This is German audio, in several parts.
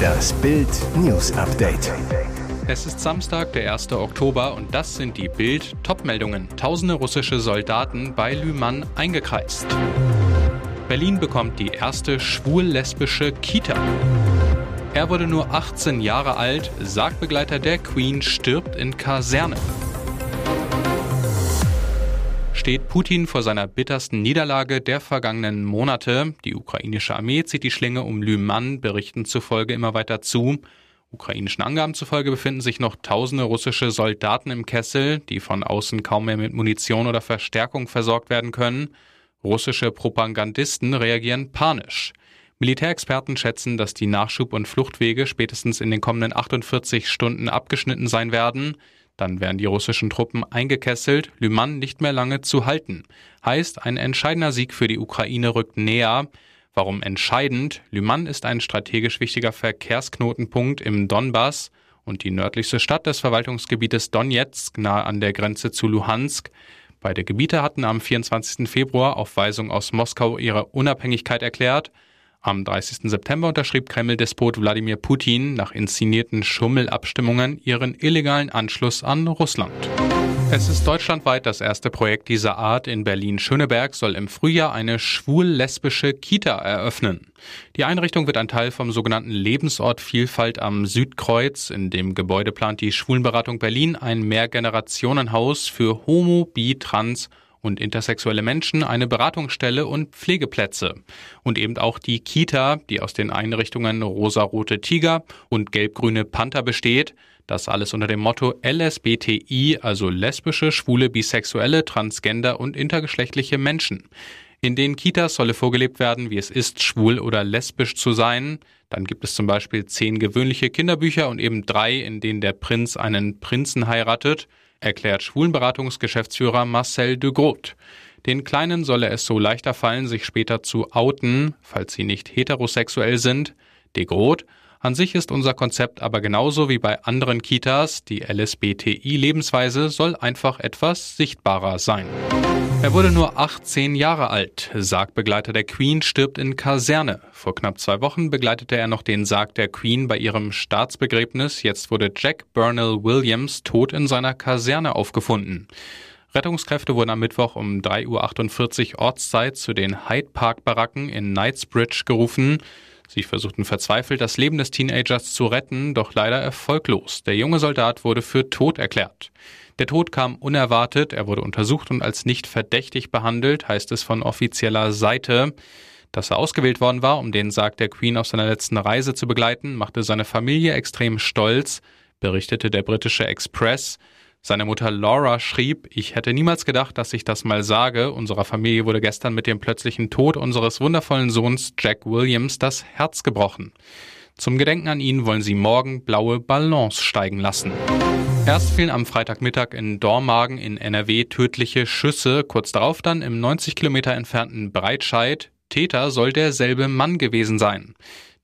Das Bild News Update. Es ist Samstag, der 1. Oktober und das sind die Bild Topmeldungen. Tausende russische Soldaten bei Lyman eingekreist. Berlin bekommt die erste schwul-lesbische Kita. Er wurde nur 18 Jahre alt, Sargbegleiter der Queen stirbt in Kaserne steht Putin vor seiner bittersten Niederlage der vergangenen Monate. Die ukrainische Armee zieht die Schlinge um Lyman, Berichten zufolge immer weiter zu. Ukrainischen Angaben zufolge befinden sich noch tausende russische Soldaten im Kessel, die von außen kaum mehr mit Munition oder Verstärkung versorgt werden können. Russische Propagandisten reagieren panisch. Militärexperten schätzen, dass die Nachschub- und Fluchtwege spätestens in den kommenden 48 Stunden abgeschnitten sein werden. Dann werden die russischen Truppen eingekesselt, Lyman nicht mehr lange zu halten. Heißt, ein entscheidender Sieg für die Ukraine rückt näher. Warum entscheidend? Lyman ist ein strategisch wichtiger Verkehrsknotenpunkt im Donbass und die nördlichste Stadt des Verwaltungsgebietes Donetsk nahe an der Grenze zu Luhansk. Beide Gebiete hatten am 24. Februar auf Weisung aus Moskau ihre Unabhängigkeit erklärt. Am 30. September unterschrieb Kreml-Despot Wladimir Putin nach inszenierten Schummelabstimmungen ihren illegalen Anschluss an Russland. Es ist deutschlandweit das erste Projekt dieser Art. In Berlin-Schöneberg soll im Frühjahr eine schwul-lesbische Kita eröffnen. Die Einrichtung wird ein Teil vom sogenannten Lebensort Vielfalt am Südkreuz. In dem Gebäude plant die Schwulenberatung Berlin ein Mehrgenerationenhaus für Homo, Bi, Trans und intersexuelle Menschen eine Beratungsstelle und Pflegeplätze. Und eben auch die Kita, die aus den Einrichtungen Rosarote Tiger und Gelbgrüne Panther besteht. Das alles unter dem Motto LSBTI, also lesbische, schwule, bisexuelle, transgender und intergeschlechtliche Menschen. In den Kitas solle vorgelebt werden, wie es ist, schwul oder lesbisch zu sein. Dann gibt es zum Beispiel zehn gewöhnliche Kinderbücher und eben drei, in denen der Prinz einen Prinzen heiratet erklärt Schwulenberatungsgeschäftsführer Marcel de Groot. Den Kleinen solle es so leichter fallen, sich später zu outen, falls sie nicht heterosexuell sind. De Groot an sich ist unser Konzept aber genauso wie bei anderen Kitas, die LSBTI-Lebensweise soll einfach etwas sichtbarer sein. Er wurde nur 18 Jahre alt. Sargbegleiter der Queen stirbt in Kaserne. Vor knapp zwei Wochen begleitete er noch den Sarg der Queen bei ihrem Staatsbegräbnis. Jetzt wurde Jack Burnell Williams tot in seiner Kaserne aufgefunden. Rettungskräfte wurden am Mittwoch um 3.48 Uhr Ortszeit zu den Hyde Park Baracken in Knightsbridge gerufen. Sie versuchten verzweifelt, das Leben des Teenagers zu retten, doch leider erfolglos. Der junge Soldat wurde für tot erklärt. Der Tod kam unerwartet, er wurde untersucht und als nicht verdächtig behandelt, heißt es von offizieller Seite. Dass er ausgewählt worden war, um den Sarg der Queen auf seiner letzten Reise zu begleiten, machte seine Familie extrem stolz, berichtete der britische Express. Seine Mutter Laura schrieb, ich hätte niemals gedacht, dass ich das mal sage. Unserer Familie wurde gestern mit dem plötzlichen Tod unseres wundervollen Sohns Jack Williams das Herz gebrochen. Zum Gedenken an ihn wollen sie morgen blaue Ballons steigen lassen. Erst fielen am Freitagmittag in Dormagen in NRW tödliche Schüsse, kurz darauf dann im 90 Kilometer entfernten Breitscheid. Täter soll derselbe Mann gewesen sein.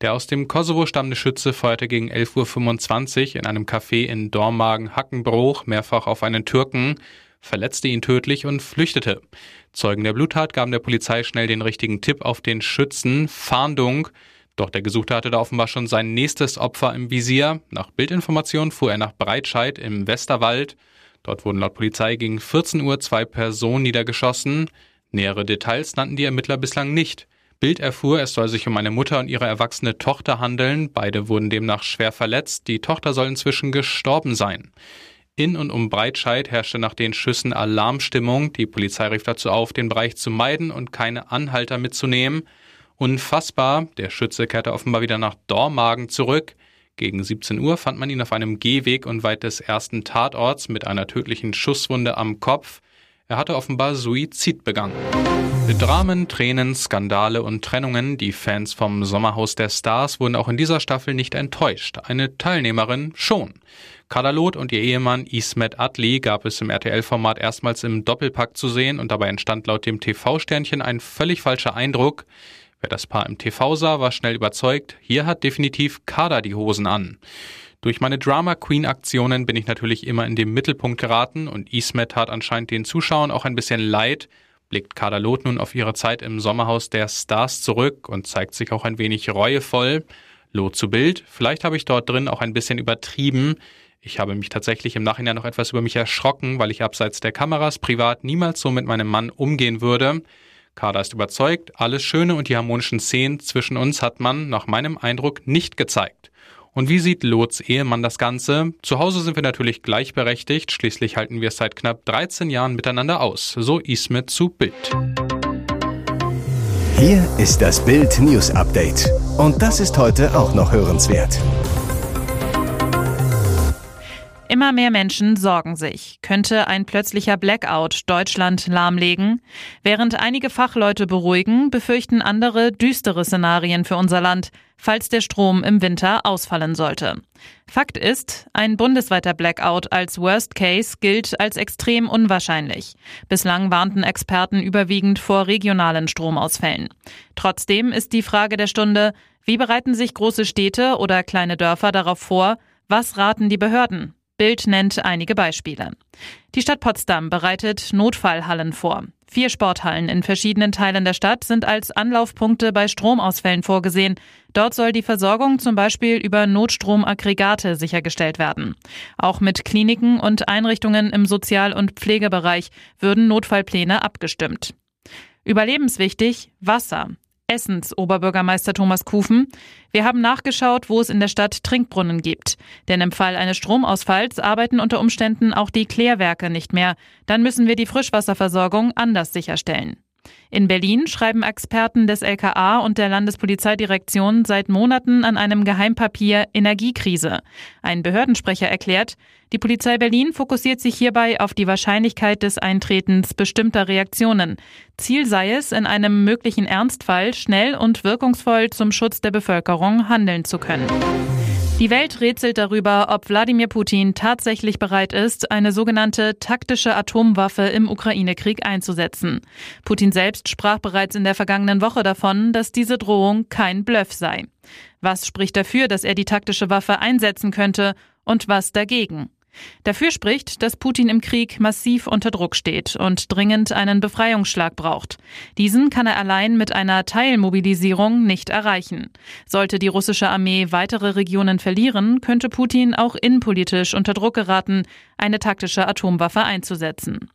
Der aus dem Kosovo stammende Schütze feuerte gegen 11.25 Uhr in einem Café in Dormagen-Hackenbruch mehrfach auf einen Türken, verletzte ihn tödlich und flüchtete. Zeugen der Bluttat gaben der Polizei schnell den richtigen Tipp auf den Schützen, Fahndung. Doch der Gesuchte hatte da offenbar schon sein nächstes Opfer im Visier. Nach Bildinformationen fuhr er nach Breitscheid im Westerwald. Dort wurden laut Polizei gegen 14 Uhr zwei Personen niedergeschossen. Nähere Details nannten die Ermittler bislang nicht. Bild erfuhr, es soll sich um eine Mutter und ihre erwachsene Tochter handeln. Beide wurden demnach schwer verletzt. Die Tochter soll inzwischen gestorben sein. In und um Breitscheid herrschte nach den Schüssen Alarmstimmung. Die Polizei rief dazu auf, den Bereich zu meiden und keine Anhalter mitzunehmen. Unfassbar, der Schütze kehrte offenbar wieder nach Dormagen zurück. Gegen 17 Uhr fand man ihn auf einem Gehweg unweit des ersten Tatorts mit einer tödlichen Schusswunde am Kopf. Er hatte offenbar Suizid begangen. Dramen, Tränen, Skandale und Trennungen. Die Fans vom Sommerhaus der Stars wurden auch in dieser Staffel nicht enttäuscht. Eine Teilnehmerin schon. Kadalot und ihr Ehemann Ismet Atli gab es im RTL-Format erstmals im Doppelpack zu sehen und dabei entstand laut dem TV-Sternchen ein völlig falscher Eindruck. Wer das Paar im TV sah, war schnell überzeugt. Hier hat definitiv Kader die Hosen an. Durch meine Drama Queen Aktionen bin ich natürlich immer in den Mittelpunkt geraten und Ismet hat anscheinend den Zuschauern auch ein bisschen leid. blickt Kader Loth nun auf ihre Zeit im Sommerhaus der Stars zurück und zeigt sich auch ein wenig reuevoll. Loth zu Bild, vielleicht habe ich dort drin auch ein bisschen übertrieben. Ich habe mich tatsächlich im Nachhinein noch etwas über mich erschrocken, weil ich abseits der Kameras privat niemals so mit meinem Mann umgehen würde. Kader ist überzeugt, alles Schöne und die harmonischen Szenen zwischen uns hat man, nach meinem Eindruck, nicht gezeigt. Und wie sieht Lots Ehemann das Ganze? Zu Hause sind wir natürlich gleichberechtigt, schließlich halten wir seit knapp 13 Jahren miteinander aus, so Ismet zu Bild. Hier ist das Bild News Update. Und das ist heute auch noch hörenswert. Immer mehr Menschen sorgen sich. Könnte ein plötzlicher Blackout Deutschland lahmlegen? Während einige Fachleute beruhigen, befürchten andere düstere Szenarien für unser Land, falls der Strom im Winter ausfallen sollte. Fakt ist, ein bundesweiter Blackout als Worst Case gilt als extrem unwahrscheinlich. Bislang warnten Experten überwiegend vor regionalen Stromausfällen. Trotzdem ist die Frage der Stunde, wie bereiten sich große Städte oder kleine Dörfer darauf vor? Was raten die Behörden? Bild nennt einige Beispiele. Die Stadt Potsdam bereitet Notfallhallen vor. Vier Sporthallen in verschiedenen Teilen der Stadt sind als Anlaufpunkte bei Stromausfällen vorgesehen. Dort soll die Versorgung zum Beispiel über Notstromaggregate sichergestellt werden. Auch mit Kliniken und Einrichtungen im Sozial- und Pflegebereich würden Notfallpläne abgestimmt. Überlebenswichtig Wasser. Essens Oberbürgermeister Thomas Kufen. Wir haben nachgeschaut, wo es in der Stadt Trinkbrunnen gibt. Denn im Fall eines Stromausfalls arbeiten unter Umständen auch die Klärwerke nicht mehr. Dann müssen wir die Frischwasserversorgung anders sicherstellen. In Berlin schreiben Experten des LKA und der Landespolizeidirektion seit Monaten an einem Geheimpapier Energiekrise. Ein Behördensprecher erklärt, die Polizei Berlin fokussiert sich hierbei auf die Wahrscheinlichkeit des Eintretens bestimmter Reaktionen. Ziel sei es, in einem möglichen Ernstfall schnell und wirkungsvoll zum Schutz der Bevölkerung handeln zu können. Die Welt rätselt darüber, ob Wladimir Putin tatsächlich bereit ist, eine sogenannte taktische Atomwaffe im Ukraine-Krieg einzusetzen. Putin selbst sprach bereits in der vergangenen Woche davon, dass diese Drohung kein Bluff sei. Was spricht dafür, dass er die taktische Waffe einsetzen könnte und was dagegen? Dafür spricht, dass Putin im Krieg massiv unter Druck steht und dringend einen Befreiungsschlag braucht. Diesen kann er allein mit einer Teilmobilisierung nicht erreichen. Sollte die russische Armee weitere Regionen verlieren, könnte Putin auch innenpolitisch unter Druck geraten, eine taktische Atomwaffe einzusetzen.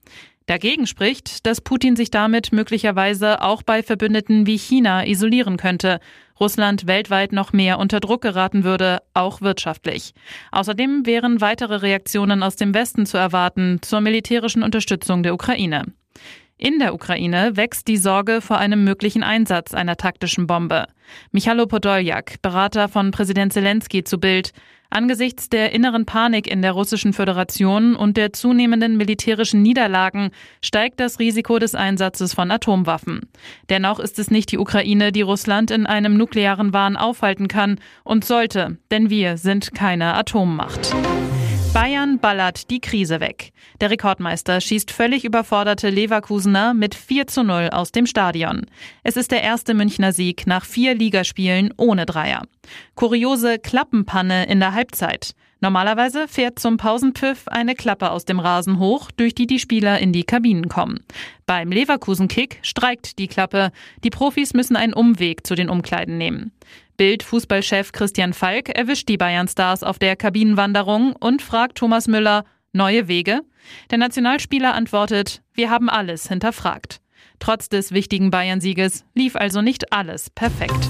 Dagegen spricht, dass Putin sich damit möglicherweise auch bei Verbündeten wie China isolieren könnte, Russland weltweit noch mehr unter Druck geraten würde, auch wirtschaftlich. Außerdem wären weitere Reaktionen aus dem Westen zu erwarten zur militärischen Unterstützung der Ukraine. In der Ukraine wächst die Sorge vor einem möglichen Einsatz einer taktischen Bombe. Michalo Podoljak, Berater von Präsident Zelensky zu Bild, Angesichts der inneren Panik in der Russischen Föderation und der zunehmenden militärischen Niederlagen steigt das Risiko des Einsatzes von Atomwaffen. Dennoch ist es nicht die Ukraine, die Russland in einem nuklearen Wahn aufhalten kann und sollte, denn wir sind keine Atommacht. Bayern ballert die Krise weg. Der Rekordmeister schießt völlig überforderte Leverkusener mit 4 zu 0 aus dem Stadion. Es ist der erste Münchner Sieg nach vier Ligaspielen ohne Dreier. Kuriose Klappenpanne in der Halbzeit. Normalerweise fährt zum Pausenpfiff eine Klappe aus dem Rasen hoch, durch die die Spieler in die Kabinen kommen. Beim Leverkusen-Kick streikt die Klappe. Die Profis müssen einen Umweg zu den Umkleiden nehmen. Bild-Fußballchef Christian Falk erwischt die Bayern-Stars auf der Kabinenwanderung und fragt Thomas Müller, neue Wege? Der Nationalspieler antwortet, wir haben alles hinterfragt. Trotz des wichtigen Bayern-Sieges lief also nicht alles perfekt.